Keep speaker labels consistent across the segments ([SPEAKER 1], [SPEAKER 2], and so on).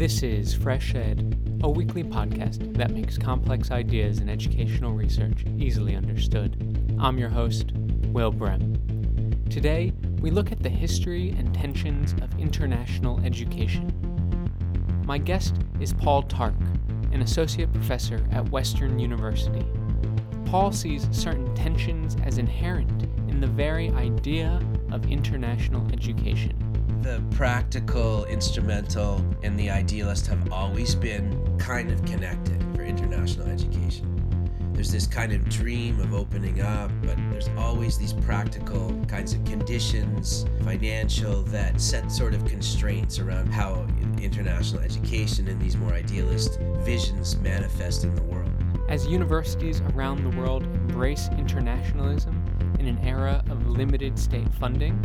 [SPEAKER 1] This is Fresh Ed, a weekly podcast that makes complex ideas in educational research easily understood. I'm your host, Will Brehm. Today, we look at the history and tensions of international education. My guest is Paul Tarc, an associate professor at Western University. Paul sees certain tensions as inherent in the very idea of international education.
[SPEAKER 2] The practical, instrumental, and the idealist have always been kind of connected for international education. There's this kind of dream of opening up, but there's always these practical kinds of conditions, financial, that set sort of constraints around how international education and these more idealist visions manifest in the world.
[SPEAKER 1] As universities around the world embrace internationalism in an era of limited state funding,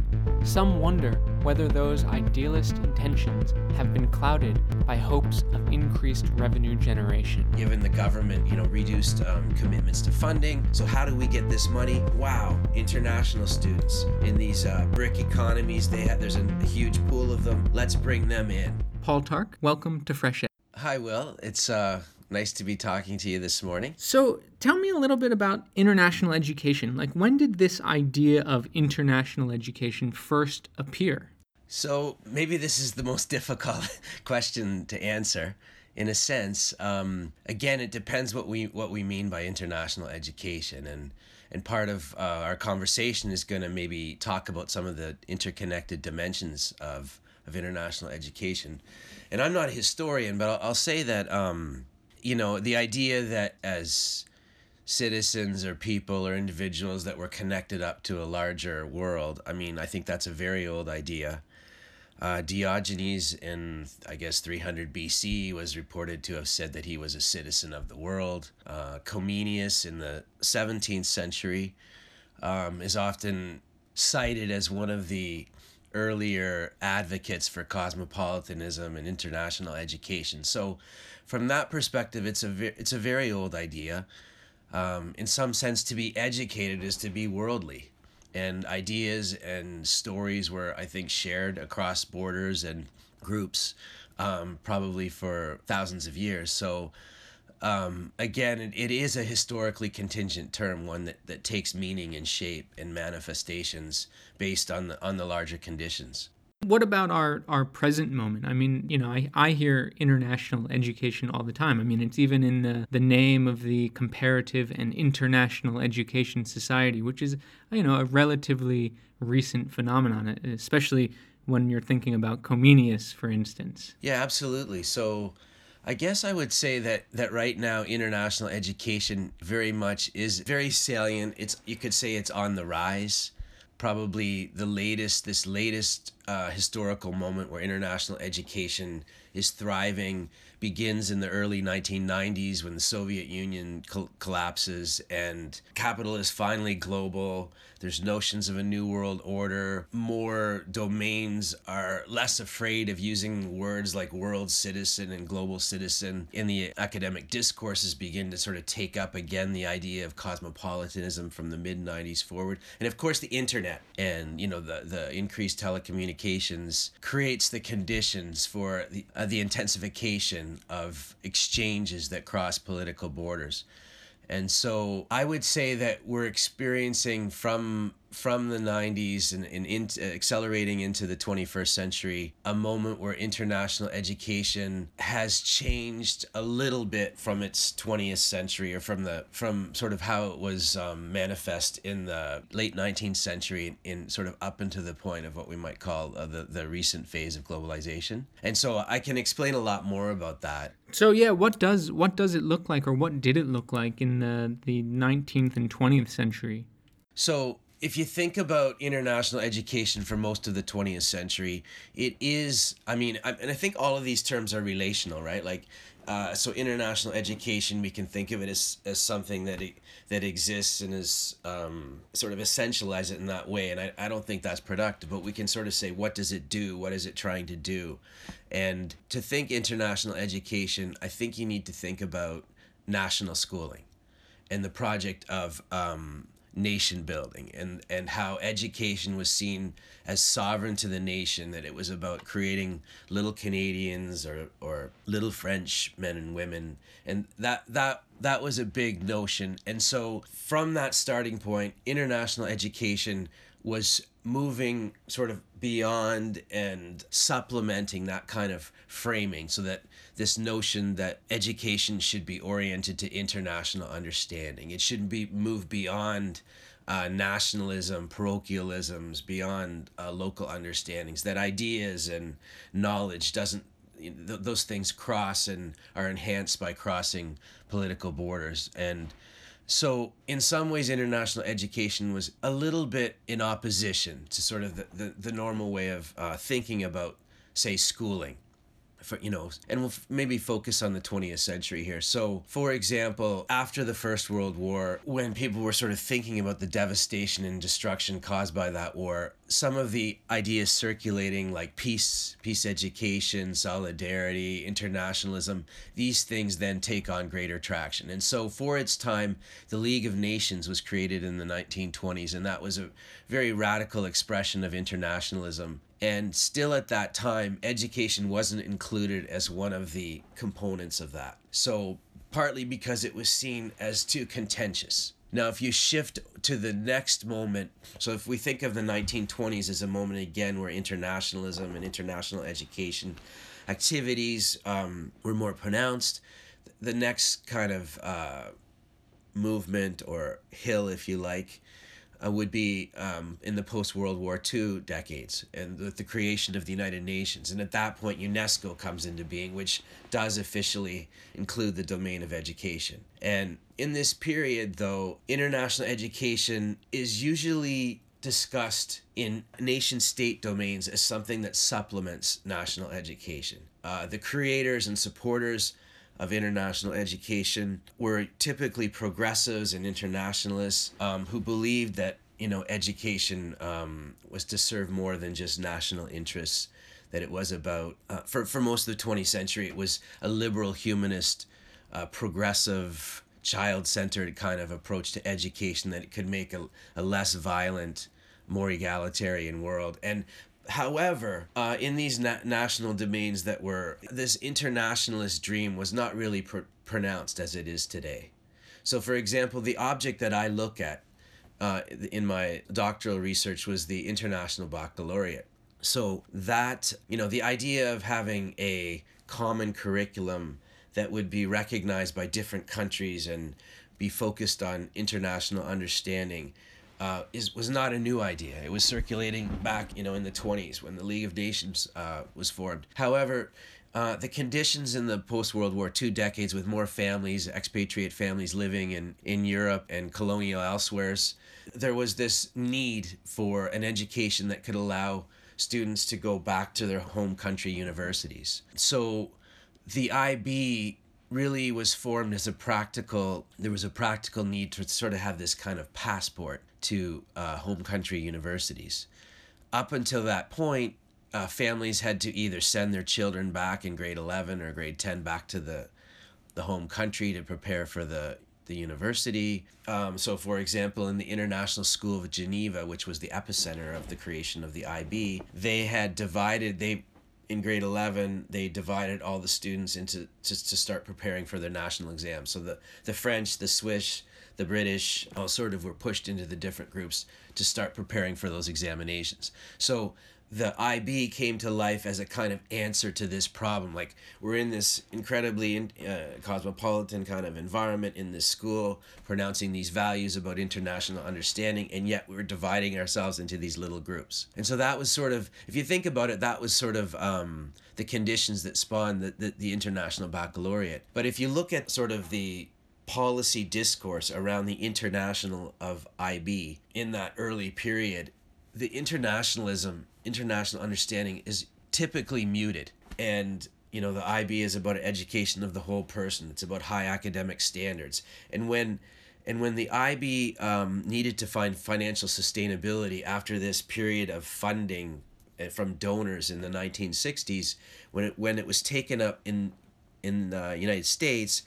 [SPEAKER 1] some wonder whether those idealist intentions have been clouded by hopes of increased revenue generation.
[SPEAKER 2] Given the government, you know, reduced um, commitments to funding, so how do we get this money? Wow, international students in these uh, BRIC economies, they have there's a huge pool of them. Let's bring them in.
[SPEAKER 1] Paul Tarc, welcome to Fresh Ed.
[SPEAKER 2] Hi, Will. It's uh, nice to be talking to you this morning.
[SPEAKER 1] So, tell me a little bit about international education. Like, when did this idea of international education first appear?
[SPEAKER 2] So, maybe this is the most difficult question to answer. In a sense, um, again, it depends what we what we mean by international education, and and part of uh, our conversation is going to maybe talk about some of the interconnected dimensions of of international education. And I'm not a historian, but I'll, I'll say that um, you know the idea that as citizens or people or individuals that were connected up to a larger world. I mean, I think that's a very old idea. Uh, Diogenes in, I guess, 300 BC was reported to have said that he was a citizen of the world. Uh, Comenius in the 17th century um, is often cited as one of the earlier advocates for cosmopolitanism and international education. So, from that perspective, it's a ve- it's a very old idea. Um, in some sense, to be educated is to be worldly, and ideas and stories were, I think, shared across borders and groups, um, probably for thousands of years. So. Um, again, it, it is a historically contingent term, one that, that takes meaning and shape and manifestations based on the on the larger conditions.
[SPEAKER 1] What about our, our present moment? I mean, you know, I, I hear international education all the time. I mean, it's even in the, the name of the Comparative and International Education Society, which is, you know, a relatively recent phenomenon, especially when you're thinking about Comenius, for instance.
[SPEAKER 2] Yeah, absolutely. So I guess I would say that that right now international education very much is very salient. It's you could say it's on the rise. Probably the latest this latest uh, historical moment where international education is thriving begins in the early 1990s when the Soviet Union col- collapses and capital is finally global. There's notions of a new world order. More domains are less afraid of using words like world citizen and global citizen. In the academic discourses, begin to sort of take up again the idea of cosmopolitanism from the mid 90s forward. And of course, the internet and you know the the increased telecommunications creates the conditions for the uh, the intensification of exchanges that cross political borders. And so I would say that we're experiencing from from the 90s and, and in, accelerating into the 21st century a moment where international education has changed a little bit from its 20th century or from the from sort of how it was um, manifest in the late 19th century in sort of up into the point of what we might call uh, the, the recent phase of globalization. And so i can explain a lot more about that.
[SPEAKER 1] So yeah what does what does it look like or what did it look like in the, the 19th and 20th century?
[SPEAKER 2] So if you think about international education for most of the 20th century, it is, I mean, I, and I think all of these terms are relational, right? Like, uh, so international education, we can think of it as, as something that it, that exists and is um, sort of essentialize it in that way. And I, I don't think that's productive, but we can sort of say, what does it do? What is it trying to do? And to think international education, I think you need to think about national schooling and the project of um, nation building and and how education was seen as sovereign to the nation that it was about creating little Canadians or or little French men and women. And that that that was a big notion. And so from that starting point international education was moving sort of beyond and supplementing that kind of framing so that this notion that education should be oriented to international understanding. It shouldn't be moved beyond uh, nationalism, parochialisms, beyond uh, local understandings. That ideas and knowledge doesn't th- those things cross and are enhanced by crossing political borders and so in some ways international education was a little bit in opposition to sort of the, the, the normal way of uh, thinking about say schooling for you know and we'll f- maybe focus on the 20th century here. So for example after the first world war when people were sort of thinking about the devastation and destruction caused by that war some of the ideas circulating like peace peace education solidarity internationalism these things then take on greater traction. And so for its time the league of nations was created in the 1920s and that was a very radical expression of internationalism and still at that time education wasn't included as one of the components of that. So partly because it was seen as too contentious. Now if you shift to the next moment so if we think of the 1920s as a moment again where internationalism and international education activities um, were more pronounced the next kind of uh, movement or hill if you like uh, would be um, in the post World War II decades and with the creation of the United Nations. And at that point, UNESCO comes into being, which does officially include the domain of education. And in this period, though, international education is usually discussed in nation state domains as something that supplements national education. Uh, the creators and supporters of international education were typically progressives and internationalists um, who believed that you know education um, was to serve more than just national interests that it was about uh, for, for most of the 20th century it was a liberal humanist uh, progressive child-centered kind of approach to education that it could make a, a less violent more egalitarian world. And However, uh, in these na- national domains that were, this internationalist dream was not really pr- pronounced as it is today. So, for example, the object that I look at uh, in my doctoral research was the International Baccalaureate. So, that, you know, the idea of having a common curriculum that would be recognized by different countries and be focused on international understanding uh, is was not a new idea. It was circulating back, you know, in the 20s when the League of Nations uh, was formed. However, uh, the conditions in the post World War II decades, with more families, expatriate families living in, in Europe and colonial elsewheres, there was this need for an education that could allow students to go back to their home country universities. So the IB really was formed as a practical there was a practical need to sort of have this kind of passport to uh, home country universities up until that point uh, families had to either send their children back in grade 11 or grade 10 back to the the home country to prepare for the the university. Um, so, for example, in the International School of Geneva, which was the epicenter of the creation of the IB, they had divided, they in grade 11 they divided all the students into to, to start preparing for their national exams so the, the french the swiss the british all sort of were pushed into the different groups to start preparing for those examinations. So the IB came to life as a kind of answer to this problem. Like we're in this incredibly uh, cosmopolitan kind of environment in this school, pronouncing these values about international understanding, and yet we're dividing ourselves into these little groups. And so that was sort of, if you think about it, that was sort of um, the conditions that spawned the, the, the international baccalaureate. But if you look at sort of the policy discourse around the international of IB in that early period, the internationalism international understanding is typically muted. And you know the IB is about education of the whole person. It's about high academic standards. And when and when the IB um, needed to find financial sustainability after this period of funding eh, from donors in the 1960s when it when it was taken up in in the United States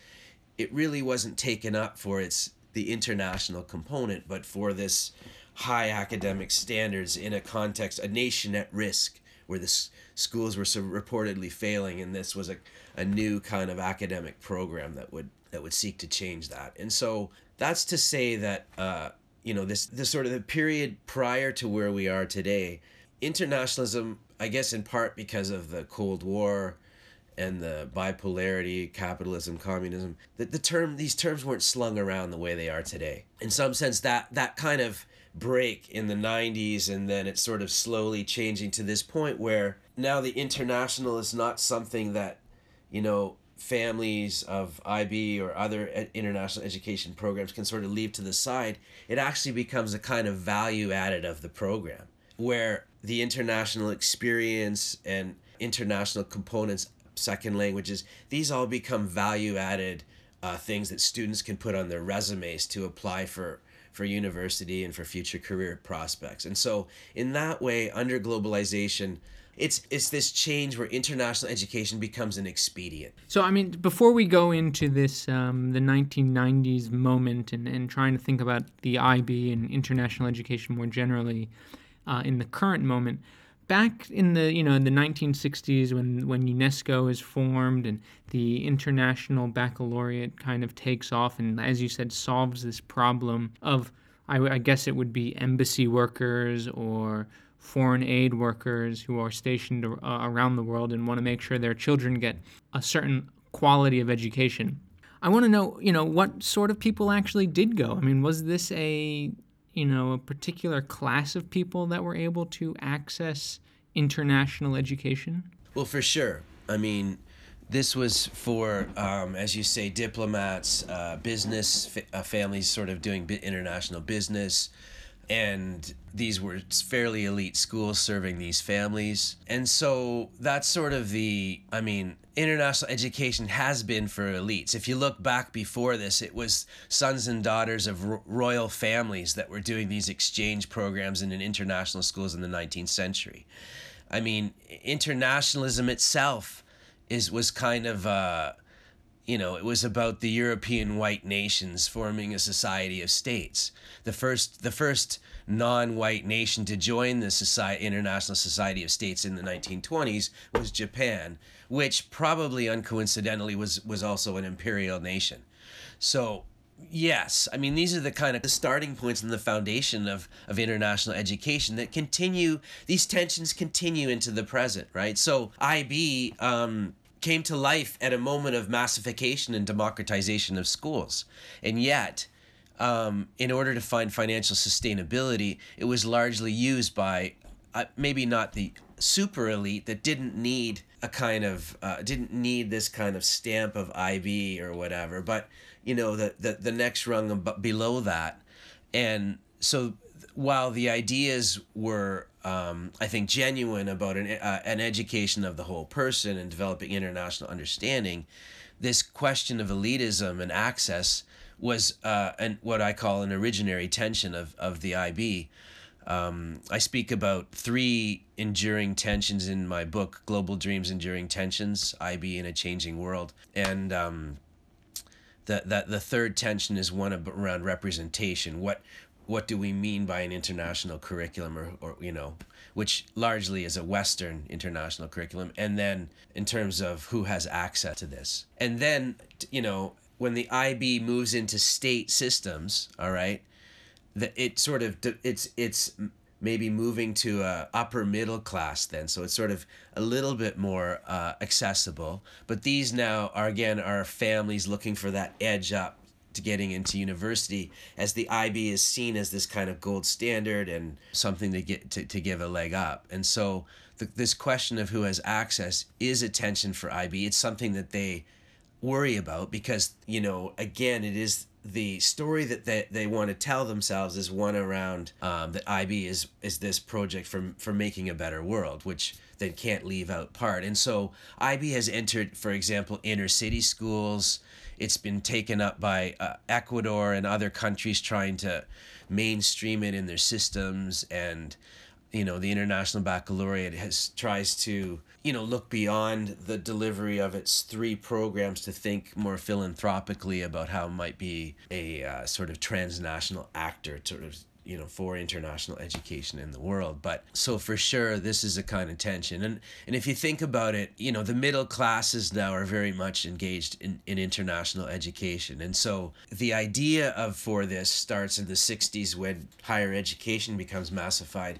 [SPEAKER 2] it really wasn't taken up for its the international component, but for this high academic standards in a context, a nation at risk where the s- schools were so reportedly failing, and this was a, a new kind of academic program that would that would seek to change that. And so that's to say that uh, you know this this sort of the period prior to where we are today, internationalism, I guess in part because of the Cold War and the bipolarity, capitalism, communism, the, the term these terms weren't slung around the way they are today. In some sense, that that kind of break in the 90s and then it's sort of slowly changing to this point where now the international is not something that you know families of IB or other international education programs can sort of leave to the side. It actually becomes a kind of value added of the program where the international experience and international components second languages these all become value added uh, things that students can put on their resumes to apply for for university and for future career prospects. And so in that way, under globalization, it's it's this change where international education becomes an expedient.
[SPEAKER 1] So, I mean, before we go into this, um, the 1990s moment and, and trying to think about the IB and international education more generally uh, in the current moment, back in the you know in the 1960s when when UNESCO is formed and the international baccalaureate kind of takes off and as you said solves this problem of I, I guess it would be embassy workers or foreign aid workers who are stationed uh, around the world and want to make sure their children get a certain quality of education. I want to know, you know, what sort of people actually did go. I mean, was this a you know, a particular class of people that were able to access international education?
[SPEAKER 2] Well, for sure. I mean, this was for, um, as you say, diplomats, uh, business fa- uh, families, sort of doing international business, and these were fairly elite schools serving these families. And so that's sort of the, I mean, international education has been for elites. If you look back before this, it was sons and daughters of ro- royal families that were doing these exchange programs in international schools in the 19th century. I mean, internationalism itself is was kind of uh, you know, it was about the European white nations forming a society of states. The first, the first non-white nation to join the society, International Society of States in the 1920s was Japan, which probably uncoincidentally was was also an imperial nation. So yes, I mean these are the kind of the starting points and the foundation of of international education that continue. These tensions continue into the present, right? So IB. Um, came to life at a moment of massification and democratization of schools. And yet, um, in order to find financial sustainability, it was largely used by uh, maybe not the super elite that didn't need a kind of uh, didn't need this kind of stamp of IB or whatever, but you know the the, the next rung below that, and so while the ideas were, um, I think, genuine about an, uh, an education of the whole person and developing international understanding, this question of elitism and access was uh, an, what I call an originary tension of, of the IB. Um, I speak about three enduring tensions in my book, Global Dreams Enduring Tensions, IB in a Changing World. And um, the, that the third tension is one around representation. What what do we mean by an international curriculum or, or you know which largely is a western international curriculum and then in terms of who has access to this. And then you know when the ib moves into state systems all right that it sort of it's it's maybe moving to a upper middle class then so it's sort of a little bit more uh, accessible. But these now are again are families looking for that edge up to getting into university as the IB is seen as this kind of gold standard and something to get to, to give a leg up. And so the, this question of who has access is attention for IB. It's something that they worry about because, you know, again, it is the story that they, they want to tell themselves is one around um, that IB is is this project for for making a better world, which they can't leave out part. And so IB has entered, for example, inner city schools. It's been taken up by uh, Ecuador and other countries trying to mainstream it in their systems and you know the international baccalaureate has tries to you know look beyond the delivery of its three programs to think more philanthropically about how it might be a uh, sort of transnational actor sort of you know for international education in the world. But so for sure this is a kind of tension. And and if you think about it you know the middle classes now are very much engaged in, in international education. And so the idea of for this starts in the 60s when higher education becomes massified.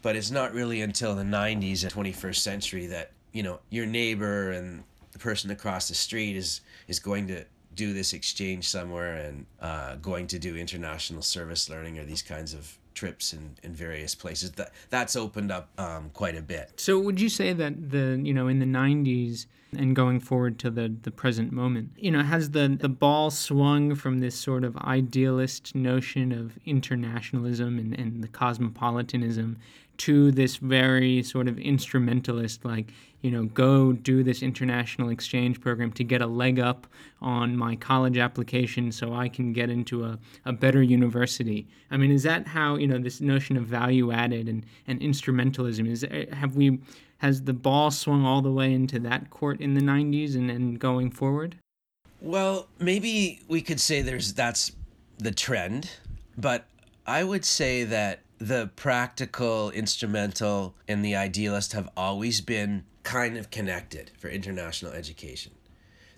[SPEAKER 2] But it's not really until the 90s and 21st century that you know your neighbor and the person across the street is is going to do this exchange somewhere and uh, going to do international service learning or these kinds of trips in, in various places that that's opened up um, quite a bit.
[SPEAKER 1] So would you say that the you know in the 90s and going forward to the, the present moment you know has the, the ball swung from this sort of idealist notion of internationalism and, and the cosmopolitanism to this very sort of instrumentalist, like, you know, go do this international exchange program to get a leg up on my college application so I can get into a, a better university. I mean, is that how, you know, this notion of value added and, and instrumentalism is, eh, have we, has the ball swung all the way into that court in the 90s and, and going forward?
[SPEAKER 2] Well, maybe we could say there's, that's the trend, but I would say that the practical, instrumental, and the idealist have always been kind of connected for international education.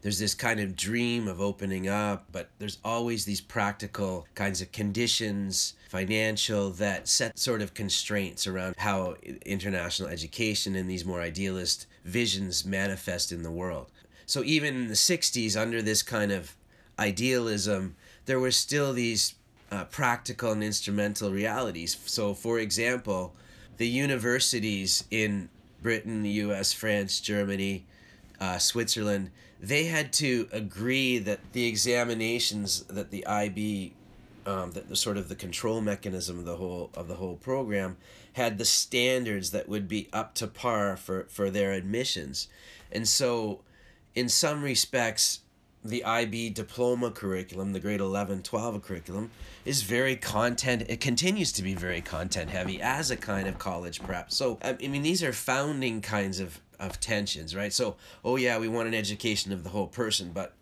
[SPEAKER 2] There's this kind of dream of opening up, but there's always these practical kinds of conditions, financial, that set sort of constraints around how international education and these more idealist visions manifest in the world. So even in the 60s, under this kind of idealism, there were still these uh, practical and instrumental realities. So, for example, the universities in Britain, the US, France, Germany, uh, Switzerland, they had to agree that the examinations that the IB, um, that the sort of the control mechanism of the whole of the whole program, had the standards that would be up to par for for their admissions, and so, in some respects, the IB diploma curriculum, the grade 11, 12 curriculum, is very content, it continues to be very content heavy as a kind of college prep. So, I mean, these are founding kinds of, of tensions, right? So, oh yeah, we want an education of the whole person, but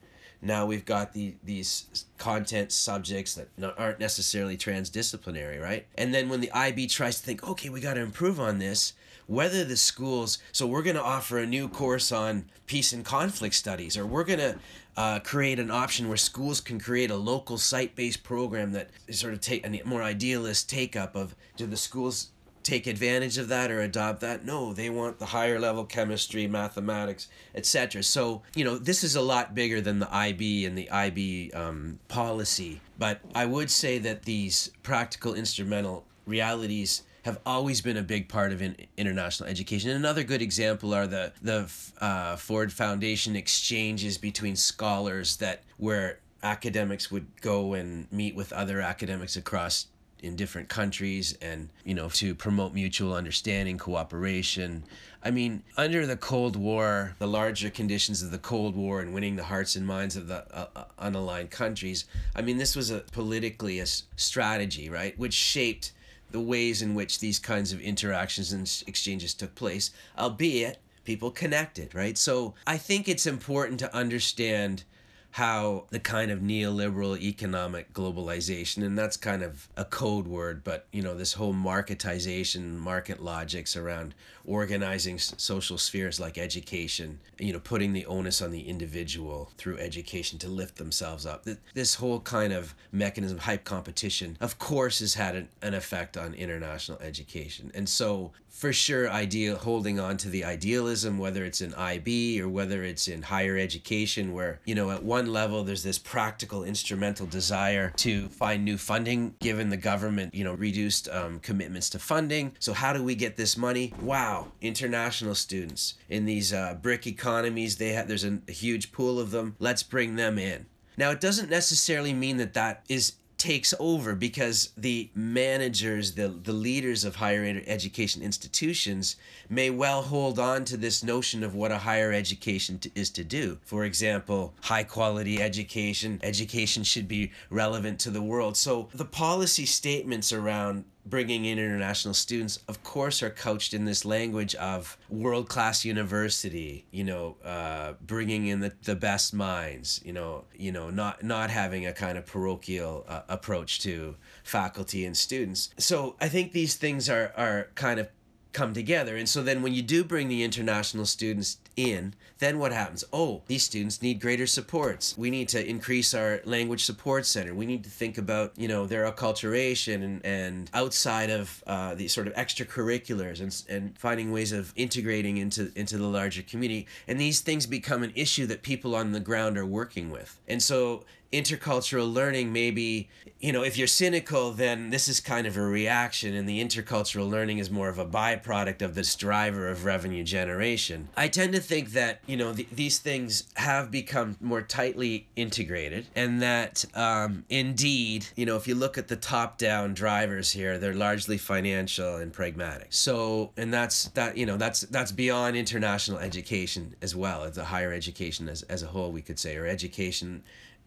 [SPEAKER 2] now we've got the these content subjects that aren't necessarily transdisciplinary, right? And then when the IB tries to think, okay, we got to improve on this, whether the schools, so we're going to offer a new course on peace and conflict studies, or we're going to uh, create an option where schools can create a local site-based program that sort of take a more idealist take up of do the schools take advantage of that or adopt that? No they want the higher level chemistry mathematics etc so you know this is a lot bigger than the ib and the ib um, policy. But i would say that these practical instrumental realities have always been a big part of in, international education. And another good example are the the uh, Ford Foundation exchanges between scholars that where academics would go and meet with other academics across in different countries and you know to promote mutual understanding cooperation i mean under the cold war the larger conditions of the cold war and winning the hearts and minds of the uh, uh unaligned countries i mean this was a politically a strategy right which shaped the ways in which these kinds of interactions and exchanges took place, albeit people connected, right? So I think it's important to understand how the kind of neoliberal economic globalization and that's kind of a code word but you know this whole marketization market logics around organizing social spheres like education you know putting the onus on the individual through education to lift themselves up. This whole kind of mechanism hype competition of course has had an, an effect on international education. And so for sure ideal holding on to the idealism whether it's in IB or whether it's in higher education where you know at one level there's this practical instrumental desire to find new funding given the government you know reduced um, commitments to funding. So how do we get this money? Wow international students in these uh, BRIC economies they have there's a, a huge pool of them let's bring them in now it doesn't necessarily mean that that is takes over because the managers, the, the leaders of higher education institutions may well hold on to this notion of what a higher education to, is to do. For example, high quality education, education should be relevant to the world. So the policy statements around bringing in international students, of course, are couched in this language of world class university. You know, uh, bringing in the, the best minds. You know, you know, not not having a kind of parochial uh, approach to faculty and students. So I think these things are are kind of come together. And so then when you do bring the international students in, then what happens? Oh, these students need greater supports. We need to increase our language support center. We need to think about, you know, their acculturation and, and outside of uh, the sort of extracurriculars and, and finding ways of integrating into, into the larger community. And these things become an issue that people on the ground are working with. And so intercultural learning maybe you know if you're cynical then this is kind of a reaction and the intercultural learning is more of a byproduct of this driver of revenue generation. I tend to think that you know th- these things have become more tightly integrated and that um, indeed you know if you look at the top down drivers here they're largely financial and pragmatic. So and that's that you know that's that's beyond international education as well as a higher education as, as a whole we could say or education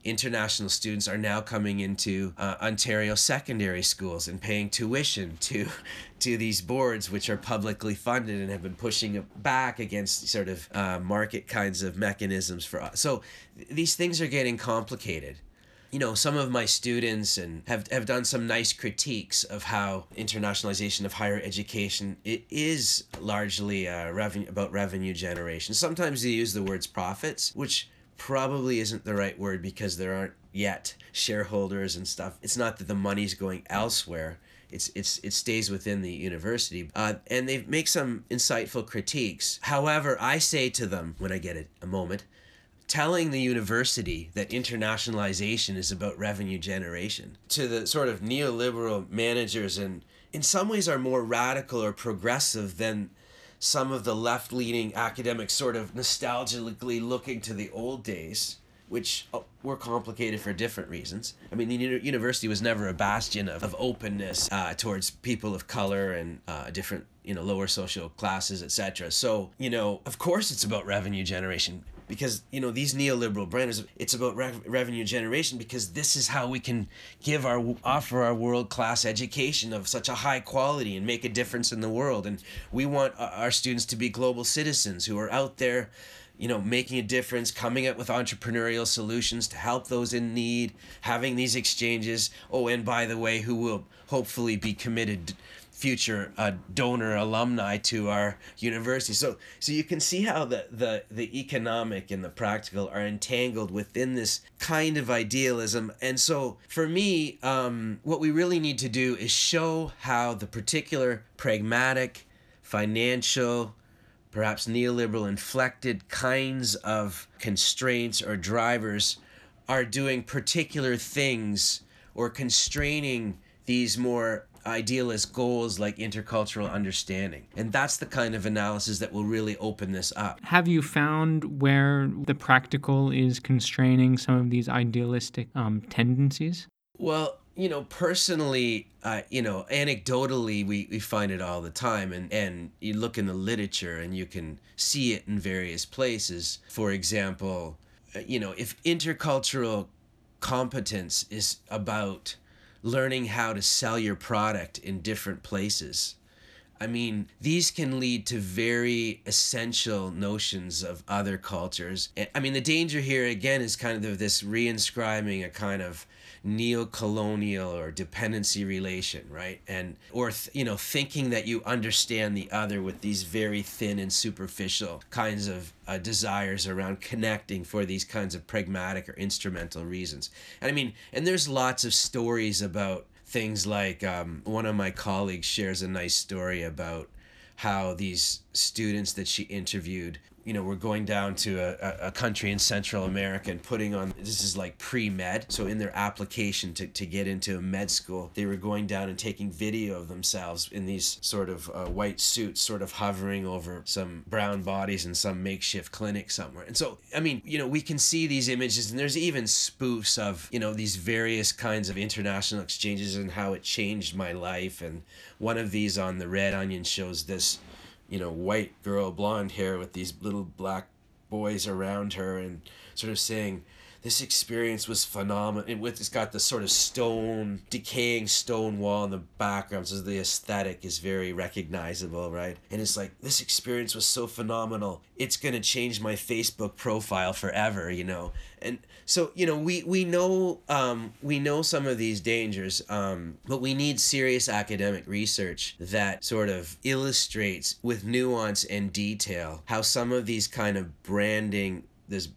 [SPEAKER 2] international students are now coming into uh, Ontario secondary schools and paying tuition to to these boards which are publicly funded and have been pushing back against sort of uh, market kinds of mechanisms for us. So th- these things are getting complicated. You know, some of my students and have, have done some nice critiques of how internationalization of higher education it is largely uh, revenue about revenue generation. Sometimes they use the words profits, which probably isn't the right word because there aren't yet shareholders and stuff. It's not that the money's going elsewhere. It's it's it stays within the university, uh, and they make some insightful critiques. However, I say to them when I get a, a moment, telling the university that internationalization is about revenue generation to the sort of neoliberal managers and in some ways are more radical or progressive than some of the left leaning academics sort of nostalgically looking to the old days, which oh, were complicated for different reasons. I mean, the university was never a bastion of, of openness uh, towards people of color and uh, different, you know, lower social classes, etc. So, you know, of course it's about revenue generation because you know these neoliberal brands it's about re- revenue generation because this is how we can give our offer our world class education of such a high quality and make a difference in the world. And we want our students to be global citizens who are out there you know making a difference coming up with entrepreneurial solutions to help those in need having these exchanges. Oh and by the way who will hopefully be committed future uh, donor alumni to our university. So so you can see how the, the the economic and the practical are entangled within this kind of idealism. And so for me, um, what we really need to do is show how the particular pragmatic, financial, perhaps neoliberal inflected kinds of constraints or drivers are doing particular things or constraining these more idealist goals like intercultural understanding. And that's the kind of analysis that will really open this up.
[SPEAKER 1] Have you found where the practical is constraining some of these idealistic um, tendencies?
[SPEAKER 2] Well, you know, personally, uh, you know, anecdotally, we, we find it all the time. And, and you look in the literature and you can see it in various places. For example, uh, you know, if intercultural competence is about learning how to sell your product in different places. I mean, these can lead to very essential notions of other cultures. I mean, the danger here again is kind of this reinscribing a kind of neo-colonial or dependency relation right? And or th- you know thinking that you understand the other with these very thin and superficial kinds of uh, desires around connecting for these kinds of pragmatic or instrumental reasons. And i mean and there's lots of stories about things like um, one of my colleagues shares a nice story about how these students that she interviewed you know, we're going down to a, a country in Central America and putting on this is like pre med. So, in their application to, to get into a med school, they were going down and taking video of themselves in these sort of uh, white suits, sort of hovering over some brown bodies in some makeshift clinic somewhere. And so, I mean, you know, we can see these images, and there's even spoofs of, you know, these various kinds of international exchanges and how it changed my life. And one of these on the Red Onion shows this you know, white girl, blonde hair with these little black boys around her and sort of saying, this experience was phenomenal. It, with it's got the sort of stone, decaying stone wall in the background, so the aesthetic is very recognizable, right? And it's like this experience was so phenomenal. It's gonna change my Facebook profile forever, you know. And so you know, we we know um, we know some of these dangers, um, but we need serious academic research that sort of illustrates with nuance and detail how some of these kind of branding this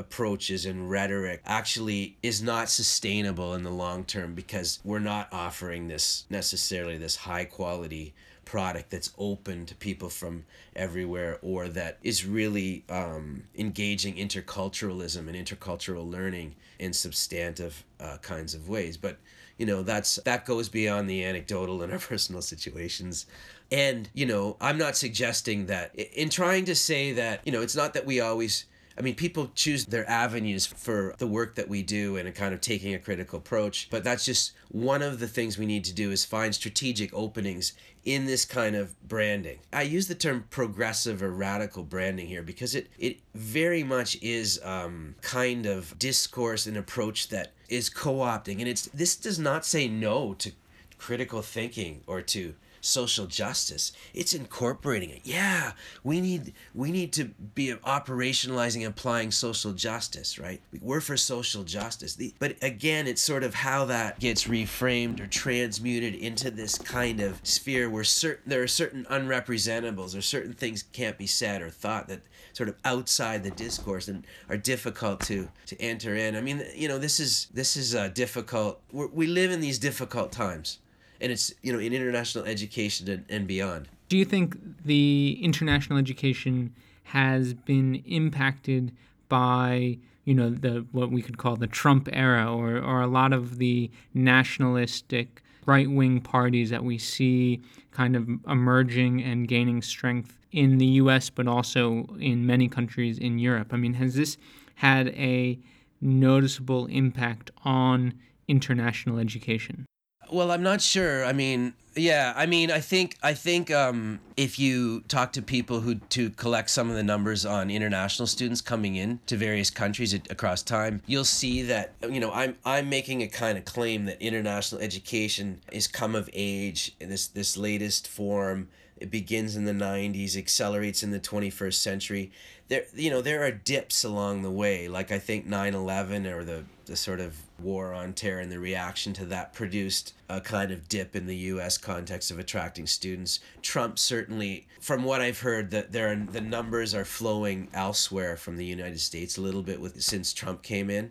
[SPEAKER 2] approaches and rhetoric actually is not sustainable in the long term because we're not offering this necessarily this high quality product that's open to people from everywhere or that is really um, engaging interculturalism and intercultural learning in substantive uh, kinds of ways. But you know that's that goes beyond the anecdotal and our personal situations. And you know i'm not suggesting that in trying to say that you know it's not that we always I mean, people choose their avenues for the work that we do and a kind of taking a critical approach. But that's just one of the things we need to do is find strategic openings in this kind of branding. I use the term progressive or radical branding here because it, it very much is um, kind of discourse and approach that is co-opting. And it's this does not say no to critical thinking or to social justice. It's incorporating it. Yeah, we need we need to be operationalizing applying social justice, right? We're for social justice. The, but again, it's sort of how that gets reframed or transmuted into this kind of sphere where certain there are certain unrepresentables or certain things can't be said or thought that sort of outside the discourse and are difficult to to enter in. I mean, you know, this is this is a difficult. We're, we live in these difficult times and it's you know in international education and, and beyond.
[SPEAKER 1] Do you think the international education has been impacted by you know the what we could call the Trump era or or a lot of the nationalistic right wing parties that we see kind of emerging and gaining strength in the US but also in many countries in Europe. I mean, has this had a noticeable impact on international education?
[SPEAKER 2] Well, I'm not sure. I mean, yeah, I mean, I think I think um, if you talk to people who to collect some of the numbers on international students coming in to various countries across time, you'll see that you know I'm I'm making a kind of claim that international education is come of age this this latest form. It begins in the 90s, accelerates in the 21st century. There, you know, there are dips along the way. Like I think 9/11 or the the sort of war on terror and the reaction to that produced a kind of dip in the U.S. context of attracting students. Trump certainly, from what I've heard, that there are, the numbers are flowing elsewhere from the United States a little bit with since Trump came in,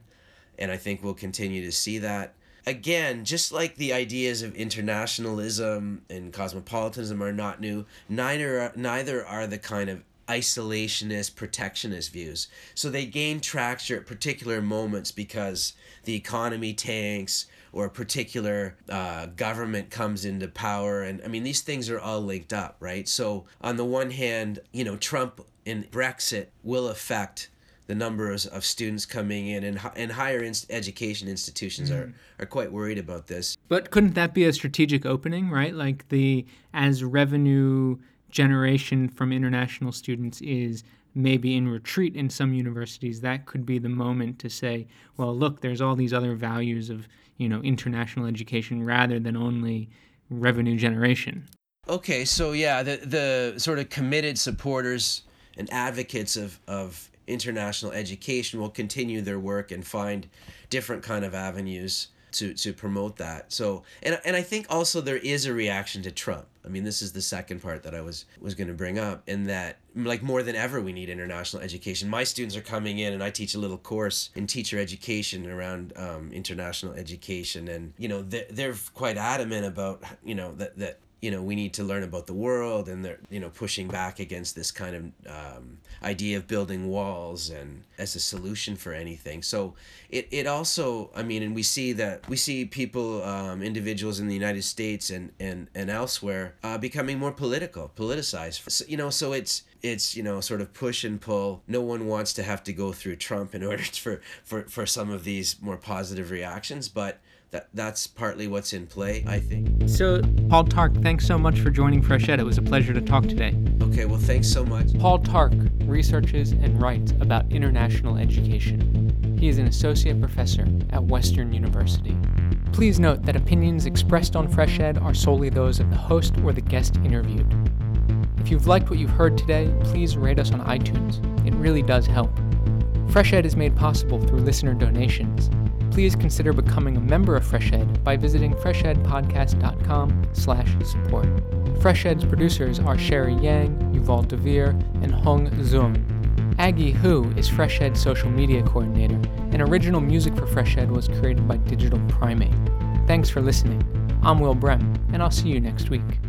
[SPEAKER 2] and I think we'll continue to see that. Again, just like the ideas of internationalism and cosmopolitanism are not new, neither neither are the kind of isolationist, protectionist views. So they gain traction at particular moments because the economy tanks or a particular uh, government comes into power. And I mean, these things are all linked up, right? So on the one hand, you know, Trump and Brexit will affect the numbers of students coming in and, and higher in- education institutions mm. are, are quite worried about this.
[SPEAKER 1] But couldn't that be a strategic opening, right? Like the as revenue generation from international students is maybe in retreat in some universities, that could be the moment to say, well, look, there's all these other values of you know international education rather than only revenue generation.
[SPEAKER 2] Okay, so yeah, the the sort of committed supporters and advocates of of international education will continue their work and find different kind of avenues to to promote that. So and and I think also there is a reaction to Trump. I mean, this is the second part that I was was going to bring up in that like more than ever we need international education. My students are coming in and I teach a little course in teacher education around um, international education and you know they're, they're quite adamant about you know that that you know we need to learn about the world and they're you know pushing back against this kind of um, idea of building walls and as a solution for anything. So it, it also i mean and we see that we see people um, individuals in the united states and and and elsewhere uh, becoming more political politicized. So, you know so it's it's you know sort of push and pull. No one wants to have to go through trump in order for for for some of these more positive reactions but that that's partly what's in play, I think.
[SPEAKER 1] So, Paul Tarc, thanks so much for joining Fresh Ed. It was a pleasure to talk today.
[SPEAKER 2] Okay, well, thanks so much.
[SPEAKER 1] Paul Tarc researches and writes about international education. He is an associate professor at Western University. Please note that opinions expressed on Fresh Ed are solely those of the host or the guest interviewed. If you've liked what you've heard today, please rate us on iTunes. It really does help. Fresh Ed is made possible through listener donations. Please consider becoming a member of Fresh Ed by visiting freshedpodcast.com slash support. Fresh Ed's producers are Sherry Yang, Yuval Devere, and Hong Zung. Aggie Hu is Fresh Ed's social media coordinator, and original music for Fresh Ed was created by Digital Primate. Thanks for listening. I'm Will Brehm, and I'll see you next week.